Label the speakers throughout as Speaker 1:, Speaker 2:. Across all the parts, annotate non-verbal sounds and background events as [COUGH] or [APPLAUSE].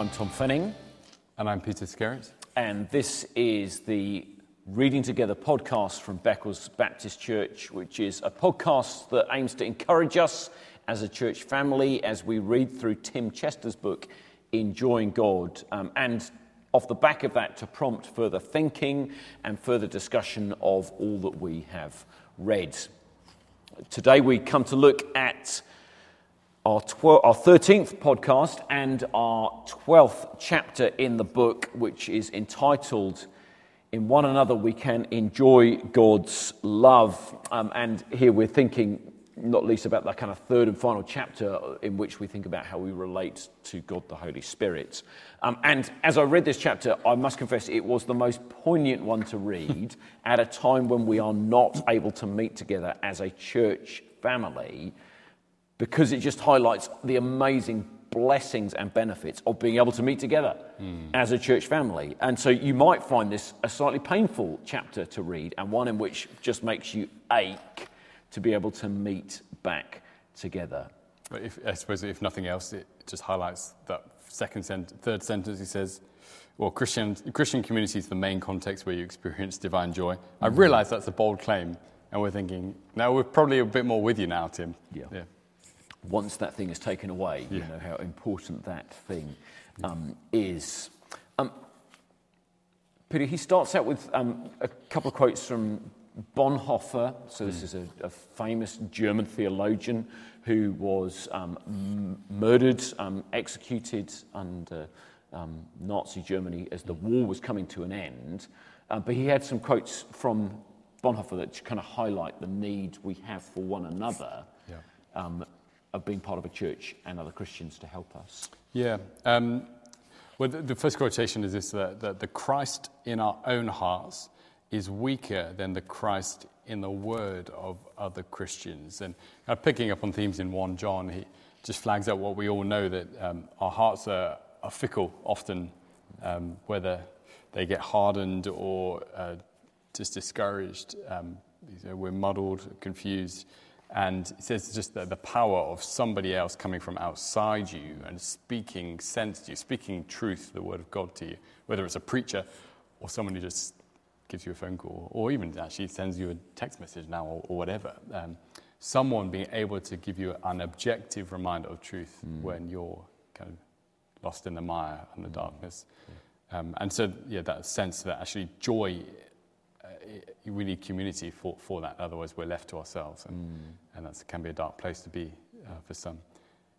Speaker 1: I'm Tom Fenning,
Speaker 2: And I'm Peter Skerratt.
Speaker 1: and this is the Reading Together podcast from Beccles Baptist Church, which is a podcast that aims to encourage us as a church family as we read through Tim Chester's book, Enjoying God, um, and off the back of that to prompt further thinking and further discussion of all that we have read. Today we come to look at our, 12, our 13th podcast and our 12th chapter in the book, which is entitled In One Another We Can Enjoy God's Love. Um, and here we're thinking not least about that kind of third and final chapter in which we think about how we relate to God the Holy Spirit. Um, and as I read this chapter, I must confess it was the most poignant one to read [LAUGHS] at a time when we are not able to meet together as a church family because it just highlights the amazing blessings and benefits of being able to meet together hmm. as a church family. And so you might find this a slightly painful chapter to read and one in which just makes you ache to be able to meet back together.
Speaker 2: But if, I suppose if nothing else, it just highlights that second third sentence. He says, well, Christian, Christian community is the main context where you experience divine joy. I hmm. realize that's a bold claim, and we're thinking, now we're probably a bit more with you now, Tim.
Speaker 1: Yeah. Once that thing is taken away, you know how important that thing um, is. Um, Peter, he starts out with um, a couple of quotes from Bonhoeffer. So, this is a, a famous German theologian who was um, m- murdered, um, executed under um, Nazi Germany as the war was coming to an end. Uh, but he had some quotes from Bonhoeffer that kind of highlight the need we have for one another
Speaker 2: Yeah.
Speaker 1: um, of being part of a church and other Christians to help us.
Speaker 2: Yeah. Um, well, the, the first quotation is this that, that the Christ in our own hearts is weaker than the Christ in the word of other Christians. And uh, picking up on themes in 1 John, he just flags out what we all know that um, our hearts are, are fickle often, um, whether they get hardened or uh, just discouraged. Um, we're muddled, confused. And it says just that the power of somebody else coming from outside you and speaking sense to you, speaking truth, the word of God to you, whether it's a preacher or someone who just gives you a phone call or even actually sends you a text message now or, or whatever. Um, someone being able to give you an objective reminder of truth when you're kind of lost in the mire and the darkness. Um, and so, yeah, that sense that actually joy we need community for, for that. Otherwise, we're left to ourselves, and, and that can be a dark place to be uh, for some.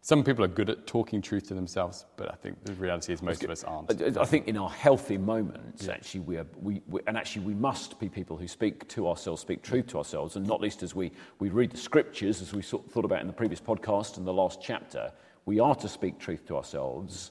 Speaker 2: Some people are good at talking truth to themselves, but I think the reality is most of us aren't.
Speaker 1: I think in our healthy moments, actually, we are, we, we, and actually, we must be people who speak to ourselves, speak truth to ourselves, and not least as we, we read the scriptures, as we sort thought about in the previous podcast and the last chapter, we are to speak truth to ourselves,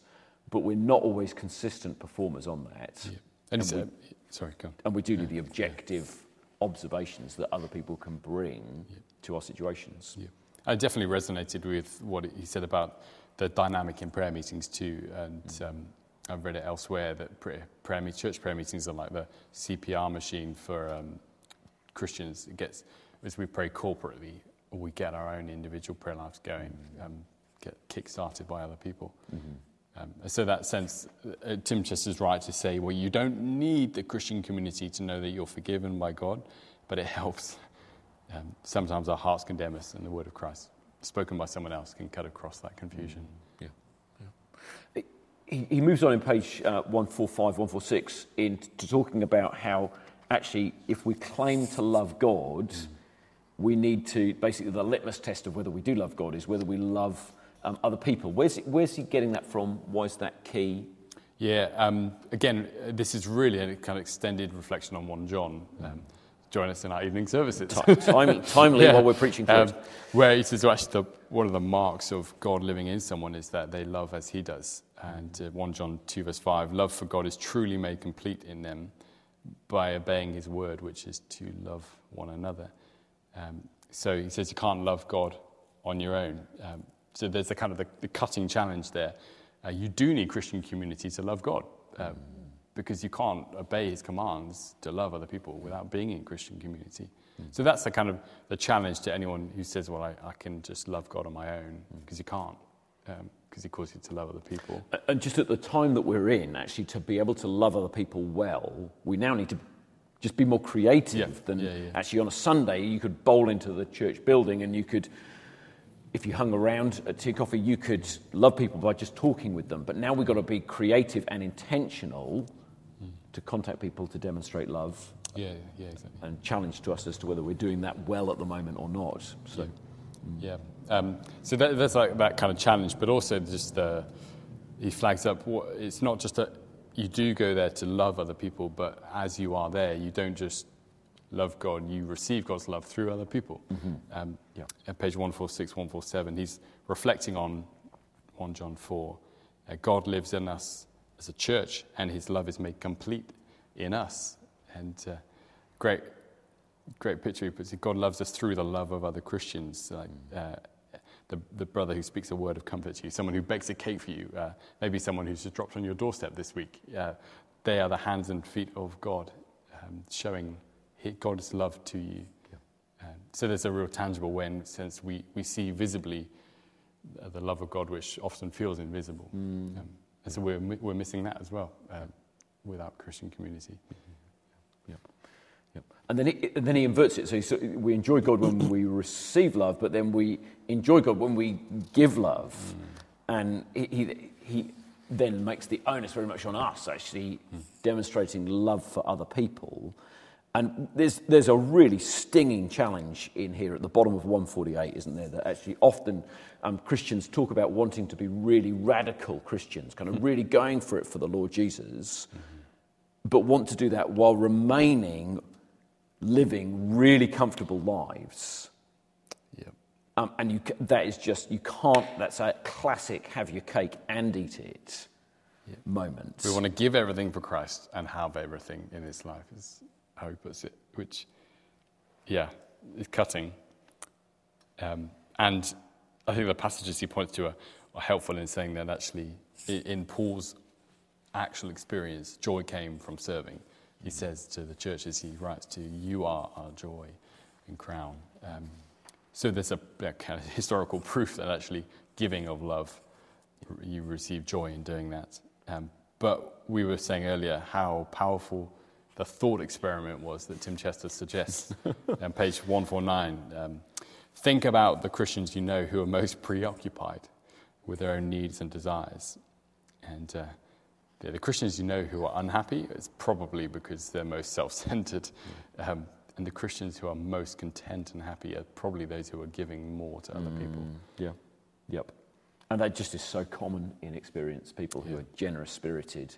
Speaker 1: but we're not always consistent performers on that.
Speaker 2: And it's,
Speaker 1: we-
Speaker 2: uh, sorry, go on.
Speaker 1: And we do need the objective observations that other people can bring to our situations.
Speaker 2: Yeah. I definitely resonated with what he said about the dynamic in prayer meetings too, and um, I've read it elsewhere that prayer, prayer meet, church prayer meetings are like the CPR machine for um, Christians. It gets as we pray corporately, we get our own individual prayer lives going, um, get kick-started by other people. Um, so that sense, uh, Tim Chester's right to say, well, you don't need the Christian community to know that you're forgiven by God, but it [LAUGHS] helps. Um, sometimes our hearts condemn us, and the word of Christ, spoken by someone else, can cut across that confusion.
Speaker 1: Yeah. He, he moves on in page uh, 145, 146 into talking about how actually, if we claim to love God, we need to basically the litmus test of whether we do love God is whether we love um, other people. Where's he, where's he getting that from? Why is that key?
Speaker 2: Yeah, um, again, uh, this is really a kind of extended reflection on 1 John. Um, join us in our evening services.
Speaker 1: Ti- time, timely [LAUGHS]
Speaker 2: Yeah.
Speaker 1: while we're preaching through
Speaker 2: Um,
Speaker 1: it.
Speaker 2: where he says, well, actually, the, one of the marks of God living in someone is that they love as he does. And uh, 1 John 2, verse 5 love for God is truly made complete in them by obeying his word, which is to love one another. Um, so he says you can't love God on your own. Um, so there's the kind of the, the cutting challenge there. Uh, you do need Christian community to love God. Um, because you can't obey his commands to love other people without being in Christian community. So that's the kind of the challenge to anyone who says, "Well, I, I can just love God on my own," because you can't. Um, because he calls you to love other people.
Speaker 1: And just at the time that we're in, actually, to be able to love other people well, we now need to just be more creative
Speaker 2: Yeah,
Speaker 1: than
Speaker 2: yeah, yeah.
Speaker 1: actually on a Sunday you could bowl into the church building and you could, if you hung around at tea coffee, you could love people by just talking with them. But now we've got to be creative and intentional to contact people to demonstrate love
Speaker 2: Yeah, yeah, exactly.
Speaker 1: and challenge to us as to whether we're doing that well at the moment or not. So,
Speaker 2: Yeah. Um, so that, there's like that kind of challenge, but also just uh, he flags up. What, it's not just that you do go there to love other people, but as you are there, you don't just love God. You receive God's love through other people. Um,
Speaker 1: Yeah.
Speaker 2: At page one four six, one four seven, he's reflecting on one John four. Uh, God lives in us as a church, and His love is made complete in us. And uh, great great picture he puts it. God loves us through the love of other Christians, like uh, the, the brother who speaks a word of comfort to you, someone who bakes a cake for you, uh, maybe someone who's just dropped on your doorstep this week. Uh, they are the hands and feet of God, um, showing God's love to you. Um, so there's a real tangible way, in sense we, we see visibly the love of God, which often feels invisible. Um, and so we're, we're missing that as well um, without Christian community.
Speaker 1: Yep. Yep. And then he, and then he inverts it. So, he, so we enjoy God when we receive love, but then we enjoy God when we give love. And he, he, he then makes the onus very much on us, actually demonstrating love for other people. And there's, there's a really stinging challenge in here at the bottom of 148, isn't there? That actually often um, Christians talk about wanting to be really radical Christians, kind of really going for it for the Lord Jesus but want to do that while remaining living really comfortable lives.
Speaker 2: Yep.
Speaker 1: Um, and you, that is just, you can't, that's a classic have your cake and eat it moment.
Speaker 2: We want to give everything for Christ and have everything in his life, is how he puts it, which, yeah, is cutting. Um, and I think the passages he points to are, are helpful in saying that actually, in Paul's actual experience, joy came from serving. He says to the churches he writes to, You are our joy and crown. Um, so there's a, a kind of historical [LAUGHS] proof that actually giving of love, you receive joy in doing that. Um, but we were saying earlier how powerful the thought experiment was that Tim Chester suggests on [LAUGHS] page 149. Um, think about the Christians you know who are most preoccupied with their own needs and desires. And uh, the, the Christians you know who are unhappy, it's probably because they're most self centered. Um, and the Christians who are most content and happy are probably those who are giving more to other people.
Speaker 1: Yeah. Yep. And that just is so common in experience. People who are generous spirited,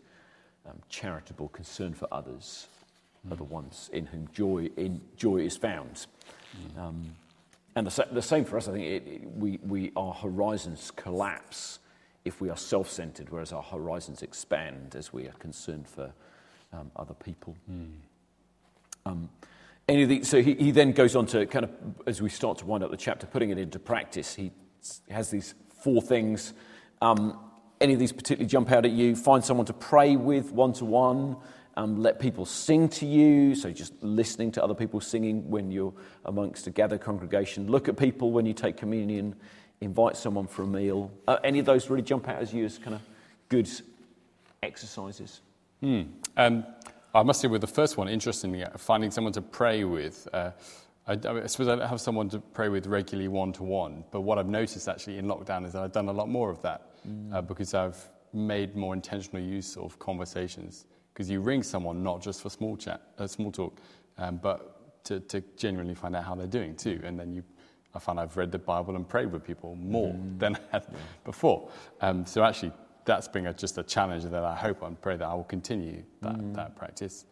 Speaker 1: um, charitable, concerned for others are the ones in whom joy, in, joy is found. Um, and the, the same for us, I think it, it- we, we, our horizons collapse if we are self centered, whereas our horizons expand as we are concerned for um, other people. Um, any of the, so he, he then goes on to kind of, as we start to wind up the chapter, putting it into practice. He has these four things. Um, any of these particularly jump out at you? Find someone to pray with one to one. Um, let people sing to you. So just listening to other people singing when you're amongst a gathered congregation. Look at people when you take communion. Invite someone for a meal. Uh, any of those really jump out as you as kind of good exercises?
Speaker 2: Um, I must say, with the first one, interestingly, uh, finding someone to pray with. Uh, I, I suppose I don't have someone to pray with regularly one to one, but what I've noticed actually in lockdown is that I've done a lot more of that uh, because I've made more intentional use of conversations. Because you ring someone not just for small chat, uh, small talk, um, but to, to genuinely find out how they're doing too. And then you, I find I've read the Bible and prayed with people more than I had before. Um, so actually, that's been a, just a challenge that I hope and pray that I will continue that, that practice.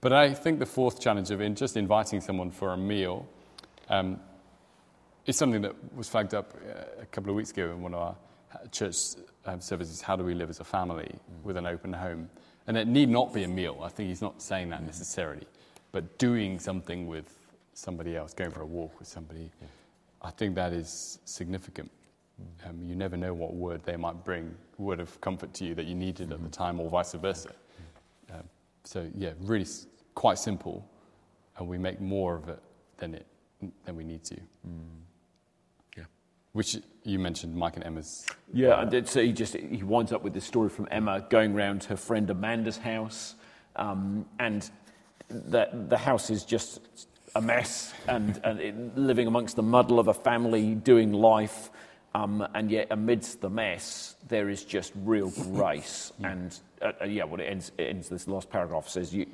Speaker 2: But I think the fourth challenge of in just inviting someone for a meal um, is something that was flagged up uh, a couple of weeks ago in one of our church um, services. How do we live as a family with an open home? And it need not be a meal. I think he's not saying that necessarily, but doing something with somebody else, going for a walk with somebody. I think that is significant. Um, you never know what word they might bring, word of comfort to you that you needed at the time, or vice versa. Um, so yeah, really s- quite simple, and we make more of it than it than we need to.
Speaker 1: Yeah.
Speaker 2: Which you mentioned Mike and Emma's.
Speaker 1: Yeah, and it- so he just he winds up with this story from Emma going round her friend Amanda's house, um, and the the house is just a mess, and, and it, living amongst the muddle of a family doing life, um, and yet amidst the mess there is just real grace, [LAUGHS] and uh, uh, yeah, what it ends, it ends this last paragraph says you,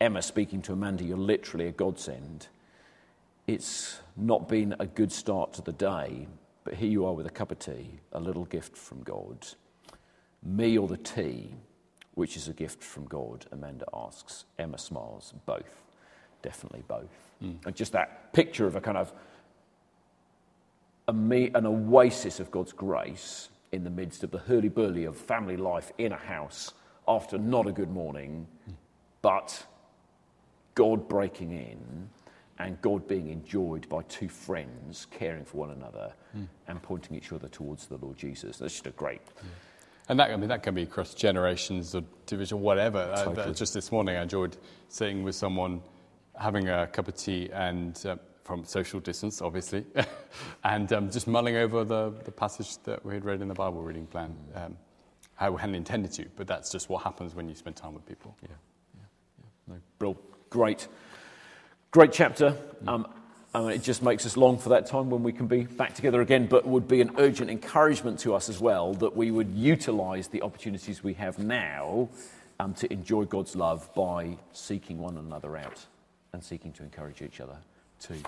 Speaker 1: Emma speaking to Amanda, you're literally a godsend. It's not been a good start to the day, but here you are with a cup of tea, a little gift from God. Me or the tea, which is a gift from God? Amanda asks. Emma smiles. Both. Definitely both. Hmm. And just that picture of a kind of a me, an oasis of God's grace in the midst of the hurly-burly of family life in a house after not a good morning, hmm. but God breaking in and God being enjoyed by two friends caring for one another and pointing each other towards the Lord Jesus. That's just a great.
Speaker 2: And that, I mean, that can be across generations or division, whatever. Uh,
Speaker 1: Totally.
Speaker 2: uh, just this morning, I enjoyed sitting with someone, having a cup of tea, and uh, from social distance, obviously, [LAUGHS] and um, just mulling over the, the passage that we had read in the Bible reading plan. Um, I hadn't intended to, but that's just what happens when you spend time with people.
Speaker 1: Yeah, yeah, yeah. No, Brill. Great. Great chapter. Um, I mean, it just makes us long for that time when we can be back together again, but would be an urgent encouragement to us as well that we would utilize the opportunities we have now um, to enjoy God's love by seeking one another out and seeking to encourage each other too.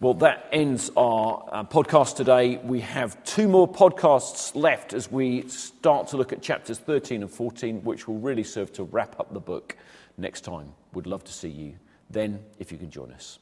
Speaker 1: Well, that ends our uh, podcast today. We have two more podcasts left as we start to look at chapters 13 and 14, which will really serve to wrap up the book next time. we'd love to see you then if you can join us.